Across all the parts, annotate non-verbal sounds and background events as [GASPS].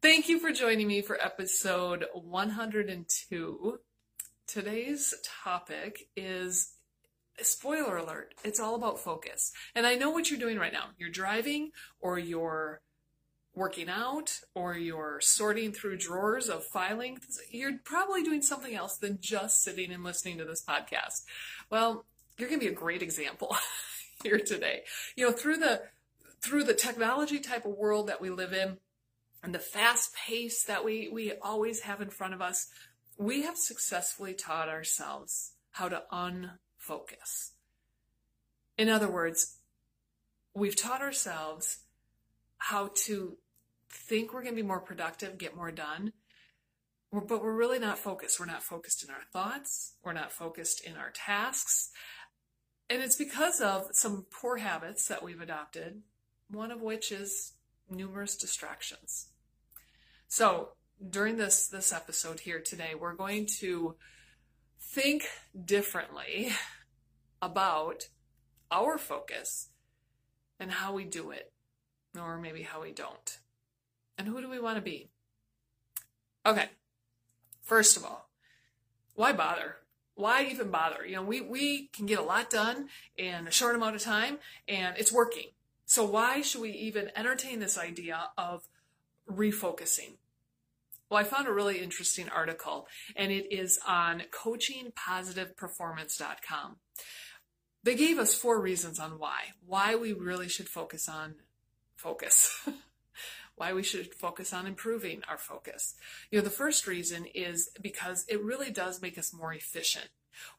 Thank you for joining me for episode 102. Today's topic is spoiler alert, it's all about focus. And I know what you're doing right now. You're driving or you're working out or you're sorting through drawers of filing. You're probably doing something else than just sitting and listening to this podcast. Well, you're going to be a great example [LAUGHS] here today. You know, through the through the technology type of world that we live in and the fast pace that we, we always have in front of us, we have successfully taught ourselves how to unfocus. In other words, we've taught ourselves how to think we're going to be more productive, get more done, but we're really not focused. We're not focused in our thoughts. We're not focused in our tasks. And it's because of some poor habits that we've adopted, one of which is numerous distractions. So, during this this episode here today, we're going to think differently about our focus and how we do it, or maybe how we don't. And who do we want to be? Okay. First of all, why bother? Why even bother? You know, we, we can get a lot done in a short amount of time and it's working. So why should we even entertain this idea of refocusing? Well, I found a really interesting article, and it is on coachingpositiveperformance.com. They gave us four reasons on why, why we really should focus on focus, [LAUGHS] why we should focus on improving our focus. You know, the first reason is because it really does make us more efficient.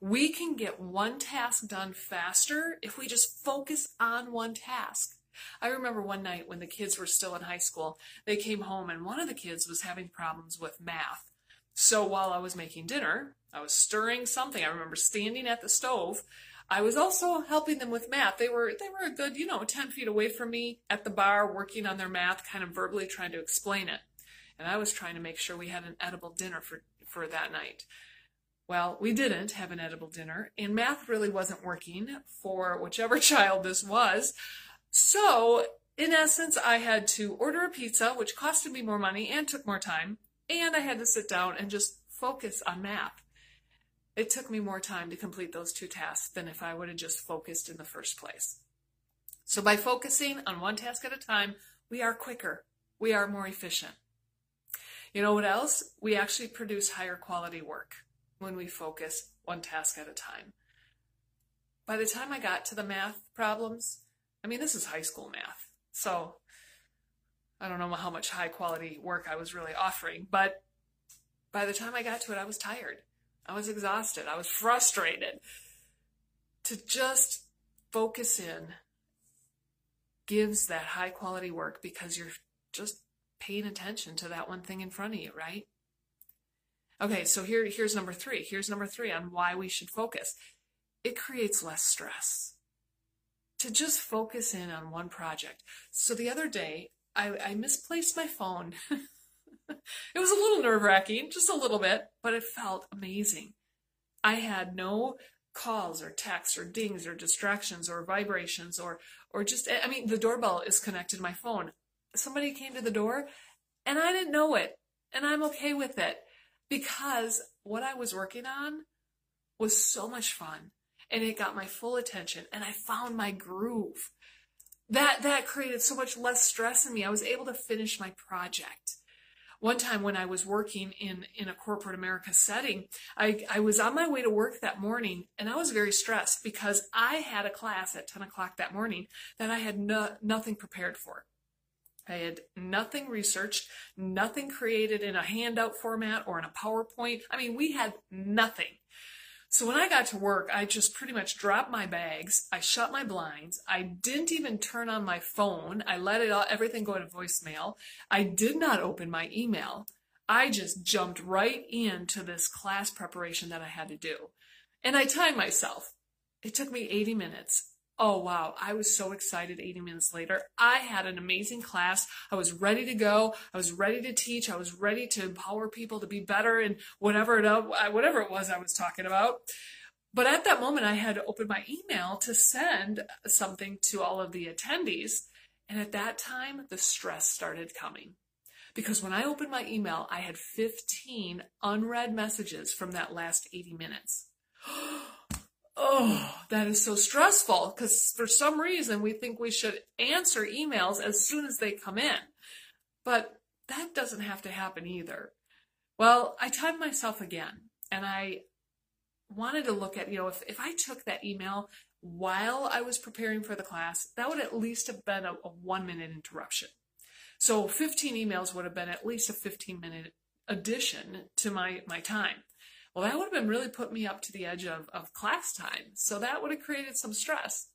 We can get one task done faster if we just focus on one task. I remember one night when the kids were still in high school, they came home and one of the kids was having problems with math. So while I was making dinner, I was stirring something. I remember standing at the stove. I was also helping them with math. They were they were a good, you know, 10 feet away from me at the bar working on their math, kind of verbally trying to explain it. And I was trying to make sure we had an edible dinner for for that night. Well, we didn't have an edible dinner, and math really wasn't working for whichever [LAUGHS] child this was. So, in essence, I had to order a pizza, which costed me more money and took more time, and I had to sit down and just focus on math. It took me more time to complete those two tasks than if I would have just focused in the first place. So, by focusing on one task at a time, we are quicker, we are more efficient. You know what else? We actually produce higher quality work when we focus one task at a time. By the time I got to the math problems, I mean, this is high school math. So I don't know how much high quality work I was really offering, but by the time I got to it, I was tired. I was exhausted. I was frustrated. To just focus in gives that high quality work because you're just paying attention to that one thing in front of you, right? Okay, so here, here's number three. Here's number three on why we should focus. It creates less stress to just focus in on one project. So the other day, I, I misplaced my phone. [LAUGHS] it was a little nerve wracking, just a little bit, but it felt amazing. I had no calls or texts or dings or distractions or vibrations or or just I mean the doorbell is connected to my phone. Somebody came to the door and I didn't know it and I'm okay with it because what I was working on was so much fun and it got my full attention and I found my groove. That that created so much less stress in me. I was able to finish my project. One time when I was working in, in a corporate America setting, I, I was on my way to work that morning and I was very stressed because I had a class at 10 o'clock that morning that I had no, nothing prepared for. I had nothing researched, nothing created in a handout format or in a PowerPoint. I mean, we had nothing. So when I got to work, I just pretty much dropped my bags. I shut my blinds. I didn't even turn on my phone. I let it all, everything go to voicemail. I did not open my email. I just jumped right into this class preparation that I had to do. And I timed myself. It took me 80 minutes. Oh, wow. I was so excited 80 minutes later. I had an amazing class. I was ready to go. I was ready to teach. I was ready to empower people to be better and whatever it, uh, whatever it was I was talking about. But at that moment, I had to open my email to send something to all of the attendees. And at that time, the stress started coming because when I opened my email, I had 15 unread messages from that last 80 minutes. [GASPS] [GASPS] oh, that is so stressful because for some reason we think we should answer emails as soon as they come in. But that doesn't have to happen either. Well, I timed myself again and I wanted to look at, you know, if, if I took that email while I was preparing for the class, that would at least have been a, a one minute interruption. So 15 emails would have been at least a 15 minute addition to my, my time. Well, that would have been really put me up to the edge of, of class time. So that would have created some stress.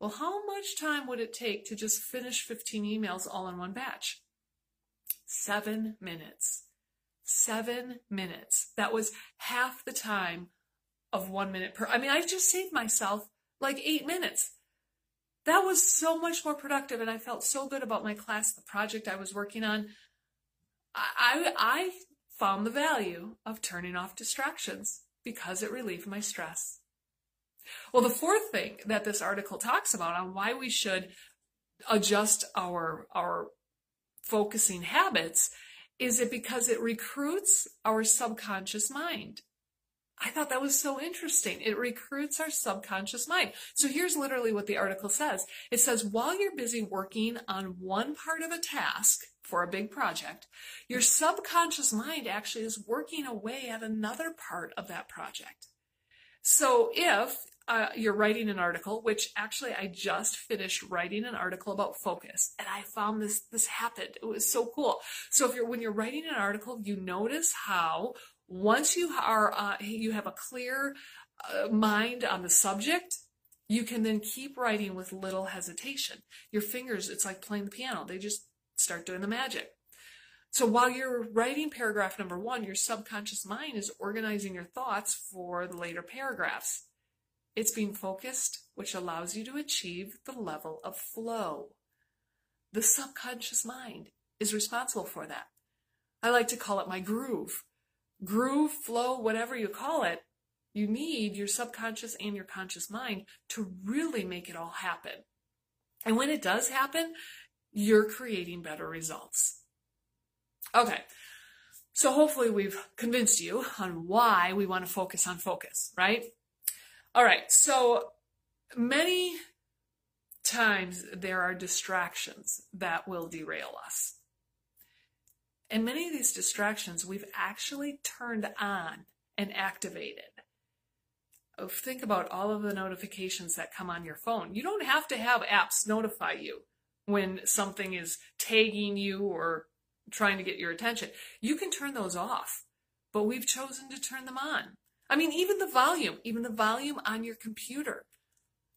Well, how much time would it take to just finish 15 emails all in one batch? Seven minutes. Seven minutes. That was half the time of one minute per. I mean, I just saved myself like eight minutes. That was so much more productive, and I felt so good about my class, the project I was working on. I, I found the value of turning off distractions because it relieved my stress. Well, the fourth thing that this article talks about on why we should adjust our, our focusing habits is it because it recruits our subconscious mind. I thought that was so interesting. It recruits our subconscious mind. So here's literally what the article says. It says, while you're busy working on one part of a task, for a big project, your subconscious mind actually is working away at another part of that project. So if uh, you're writing an article, which actually I just finished writing an article about focus, and I found this this happened. It was so cool. So if you're when you're writing an article, you notice how once you are uh, you have a clear uh, mind on the subject, you can then keep writing with little hesitation. Your fingers, it's like playing the piano; they just start doing the magic. So while you're writing paragraph number one, your subconscious mind is organizing your thoughts for the later paragraphs. It's being focused, which allows you to achieve the level of flow. The subconscious mind is responsible for that. I like to call it my groove. Groove, flow, whatever you call it, you need your subconscious and your conscious mind to really make it all happen. And when it does happen, you're creating better results. Okay. So hopefully we've convinced you on why we want to focus on focus, right? All right. So many times there are distractions that will derail us. And many of these distractions we've actually turned on and activated. Oh, think about all of the notifications that come on your phone. You don't have to have apps notify you when something is tagging you or trying to get your attention. You can turn those off, but we've chosen to turn them on. I mean, even the volume, even the volume on your computer.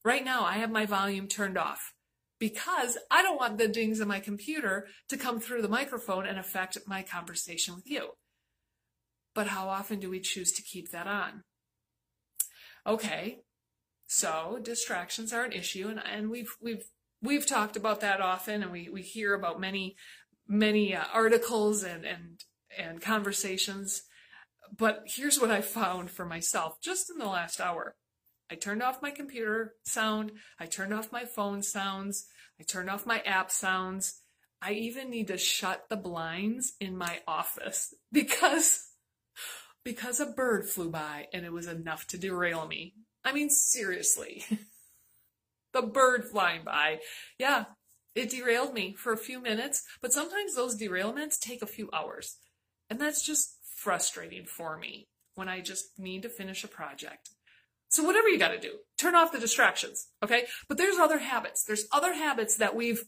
Right now, I have my volume turned off because I don't want the dings on my computer to come through the microphone and affect my conversation with you. But how often do we choose to keep that on? Okay, so distractions are an issue, and, and we've we've we've talked about that often, and we, we hear about many many uh, articles and and and conversations. But here's what I found for myself just in the last hour. I turned off my computer sound. I turned off my phone sounds. I turned off my app sounds. I even need to shut the blinds in my office [LAUGHS] because because a bird flew by and it was enough to derail me. I mean seriously. [LAUGHS] the bird flying by. Yeah, it derailed me for a few minutes, but sometimes those derailments take a few hours. And that's just frustrating for me when I just need to finish a project. So whatever you got to do, turn off the distractions, okay? But there's other habits. There's other habits that we've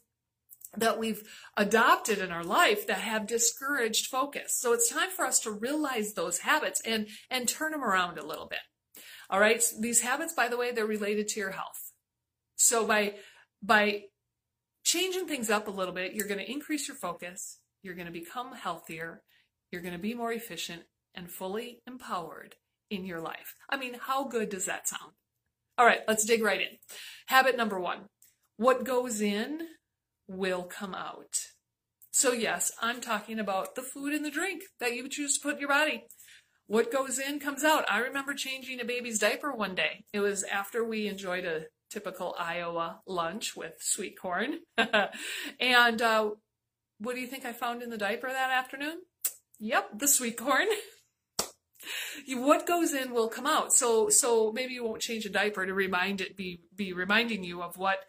that we've adopted in our life that have discouraged focus. So it's time for us to realize those habits and and turn them around a little bit. All right? These habits by the way, they're related to your health. So by by changing things up a little bit, you're going to increase your focus, you're going to become healthier, you're going to be more efficient and fully empowered in your life. I mean, how good does that sound? All right, let's dig right in. Habit number 1. What goes in will come out. So yes, I'm talking about the food and the drink that you choose to put in your body. What goes in comes out. I remember changing a baby's diaper one day. It was after we enjoyed a typical Iowa lunch with sweet corn. [LAUGHS] and uh, what do you think I found in the diaper that afternoon? Yep, the sweet corn. [LAUGHS] [LAUGHS] what goes in will come out. So so maybe you won't change a diaper to remind it be be reminding you of what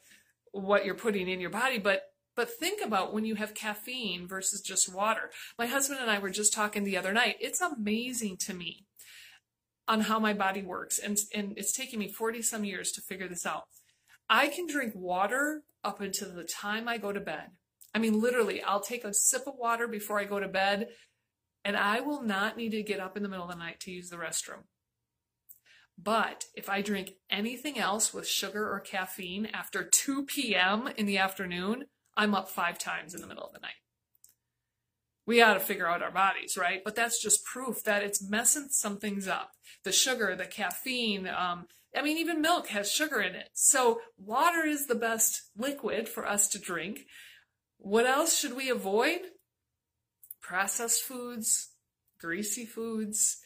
what you're putting in your body, but but think about when you have caffeine versus just water. My husband and I were just talking the other night. It's amazing to me on how my body works and and it's taken me 40 some years to figure this out. I can drink water up until the time I go to bed. I mean literally, I'll take a sip of water before I go to bed and I will not need to get up in the middle of the night to use the restroom. But if I drink anything else with sugar or caffeine after 2 p.m. in the afternoon, I'm up five times in the middle of the night. We got to figure out our bodies, right? But that's just proof that it's messing some things up. The sugar, the caffeine, um, I mean, even milk has sugar in it. So water is the best liquid for us to drink. What else should we avoid? Processed foods, greasy foods,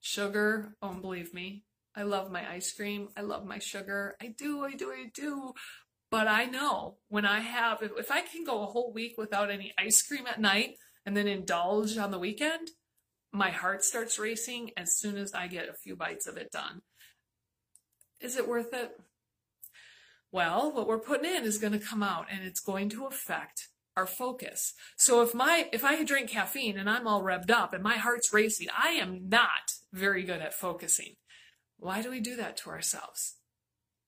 sugar. Oh, believe me, I love my ice cream. I love my sugar. I do, I do, I do. But I know when I have, if, if I can go a whole week without any ice cream at night and then indulge on the weekend, my heart starts racing as soon as I get a few bites of it done. Is it worth it? Well, what we're putting in is going to come out and it's going to affect our focus. So if my if I drink caffeine and I'm all revved up and my heart's racing, I am not very good at focusing. Why do we do that to ourselves?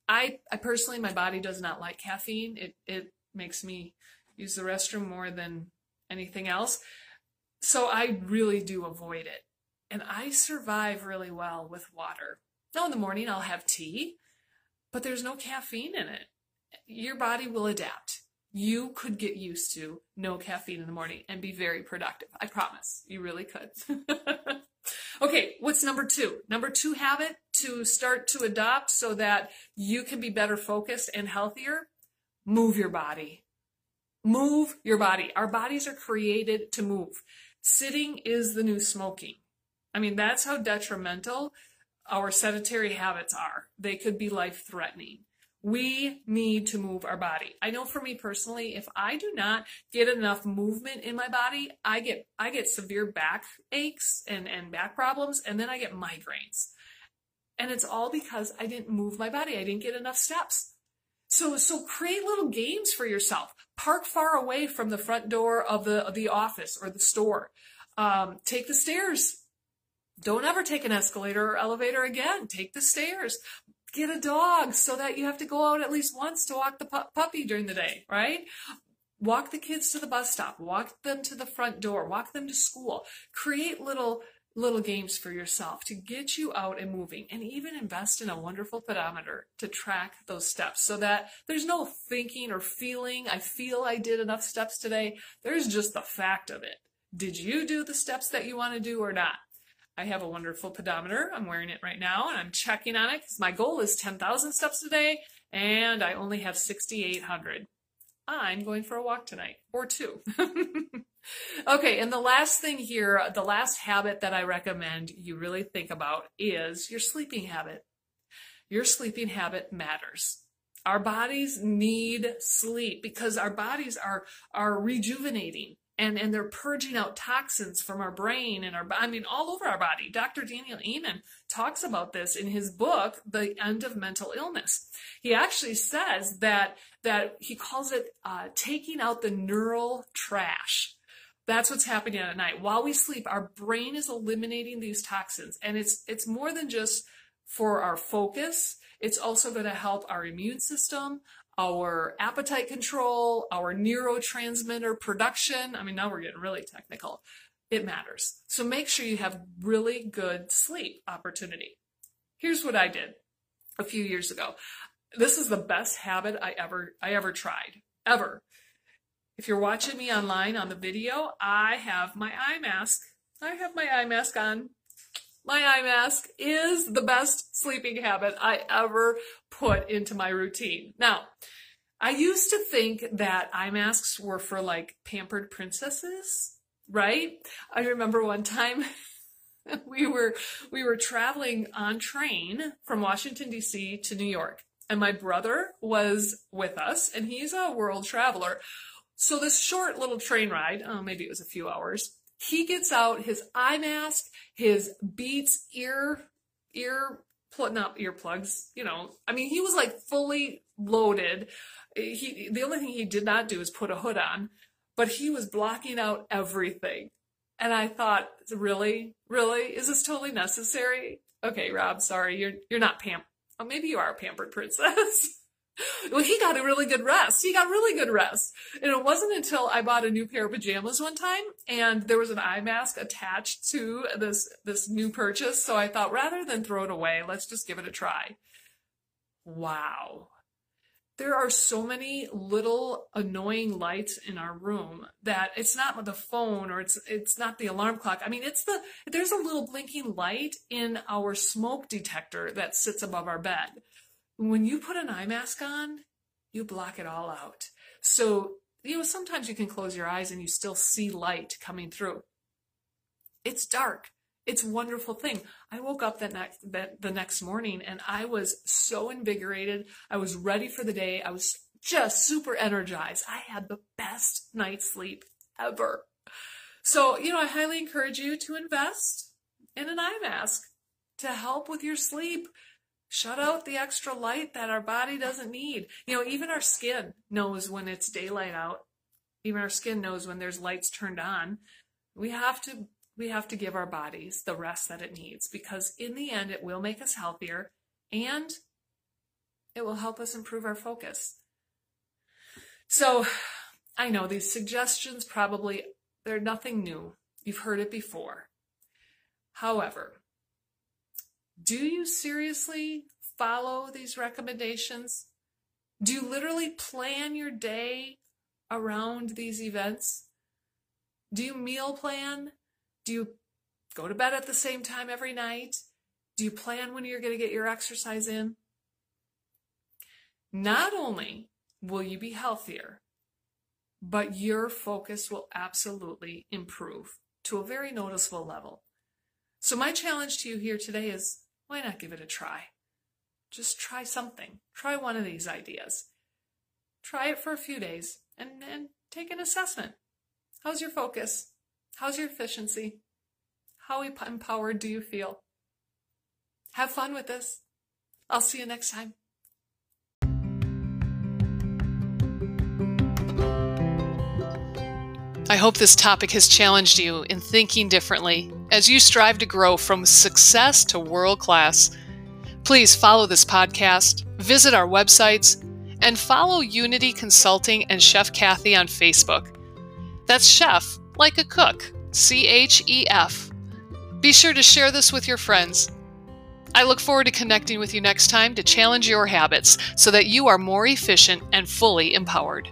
I I personally my body does not like caffeine. It it makes me use the restroom more than anything else. So I really do avoid it. And I survive really well with water. Now in the morning I'll have tea, but there's no caffeine in it. Your body will adapt you could get used to no caffeine in the morning and be very productive. I promise. You really could. [LAUGHS] okay, what's number two? Number two habit to start to adopt so that you can be better focused and healthier? Move your body. Move your body. Our bodies are created to move. Sitting is the new smoking. I mean, that's how detrimental our sedentary habits are. They could be life threatening. We need to move our body. I know for me personally, if I do not get enough movement in my body, I get I get severe back aches and, and back problems, and then I get migraines. And it's all because I didn't move my body. I didn't get enough steps. So so create little games for yourself. Park far away from the front door of the of the office or the store. Um, take the stairs. Don't ever take an escalator or elevator again. Take the stairs get a dog so that you have to go out at least once to walk the pu- puppy during the day, right? Walk the kids to the bus stop, walk them to the front door, walk them to school. Create little little games for yourself to get you out and moving and even invest in a wonderful pedometer to track those steps so that there's no thinking or feeling I feel I did enough steps today. There's just the fact of it. Did you do the steps that you want to do or not? I have a wonderful pedometer. I'm wearing it right now and I'm checking on it because my goal is 10,000 steps a day and I only have 6,800. I'm going for a walk tonight or two. [LAUGHS] okay, and the last thing here, the last habit that I recommend you really think about is your sleeping habit. Your sleeping habit matters. Our bodies need sleep because our bodies are, are rejuvenating and and they're purging out toxins from our brain and our I mean all over our body. Dr. Daniel Amen talks about this in his book The End of Mental Illness. He actually says that that he calls it uh, taking out the neural trash. That's what's happening at night. While we sleep, our brain is eliminating these toxins, and it's it's more than just for our focus. It's also going to help our immune system, our appetite control, our neurotransmitter production. I mean, now we're getting really technical. It matters. So make sure you have really good sleep opportunity. Here's what I did a few years ago. This is the best habit I ever I ever tried. Ever. If you're watching me online on the video, I have my eye mask. I have my eye mask on my eye mask is the best sleeping habit I ever put into my routine. Now, I used to think that eye masks were for like pampered princesses, right? I remember one time [LAUGHS] we were we were traveling on train from Washington D.C. to New York, and my brother was with us, and he's a world traveler. So this short little train ride, oh, maybe it was a few hours, he gets out his eye mask, his Beats ear, ear, not earplugs, you know, I mean, he was like fully loaded. He, the only thing he did not do is put a hood on, but he was blocking out everything. And I thought, really, really, is this totally necessary? Okay, Rob, sorry, you're you're not pam. Oh, maybe you are a pampered princess. [LAUGHS] [LAUGHS] well, he got a really good rest. He got really good rest. And it wasn't until I bought a new pair of pajamas one time and there was an eye mask attached to this this new purchase. So I thought rather than throw it away, let's just give it a try. Wow there are so many little annoying lights in our room that it's not the phone or it's it's not the alarm clock. I mean, it's the there's a little blinking light in our smoke detector that sits above our bed. When you put an eye mask on, you block it all out. So, you know, sometimes you can close your eyes and you still see light coming through. It's dark. It's a wonderful thing. I woke up that next that the next morning and I was so invigorated. I was ready for the day. I was just super energized. I had the best night's sleep ever. So, you know, I highly encourage you to invest in an eye mask to help with your sleep. Shut out the extra light that our body doesn't need. You know, even our skin knows when it's daylight out. Even our skin knows when there's lights turned on. We have to we have to give our bodies the rest that it needs because in the end it will make us healthier and it will help us improve our focus. So I know these suggestions probably they're nothing new. You've heard it before. However, do you seriously follow these recommendations? Do you literally plan your day around these events? Do you meal plan? Do you go to bed at the same time every night? Do you plan when you're going to get your exercise in? Not only will you be healthier, but your focus will absolutely improve to a very noticeable level. So, my challenge to you here today is why not give it a try? Just try something. Try one of these ideas. Try it for a few days and, and take an assessment. How's your focus? How's your efficiency? How empowered do you feel? Have fun with this. I'll see you next time. I hope this topic has challenged you in thinking differently as you strive to grow from success to world class. Please follow this podcast, visit our websites, and follow Unity Consulting and Chef Kathy on Facebook. That's chef like a cook. C H E F. Be sure to share this with your friends. I look forward to connecting with you next time to challenge your habits so that you are more efficient and fully empowered.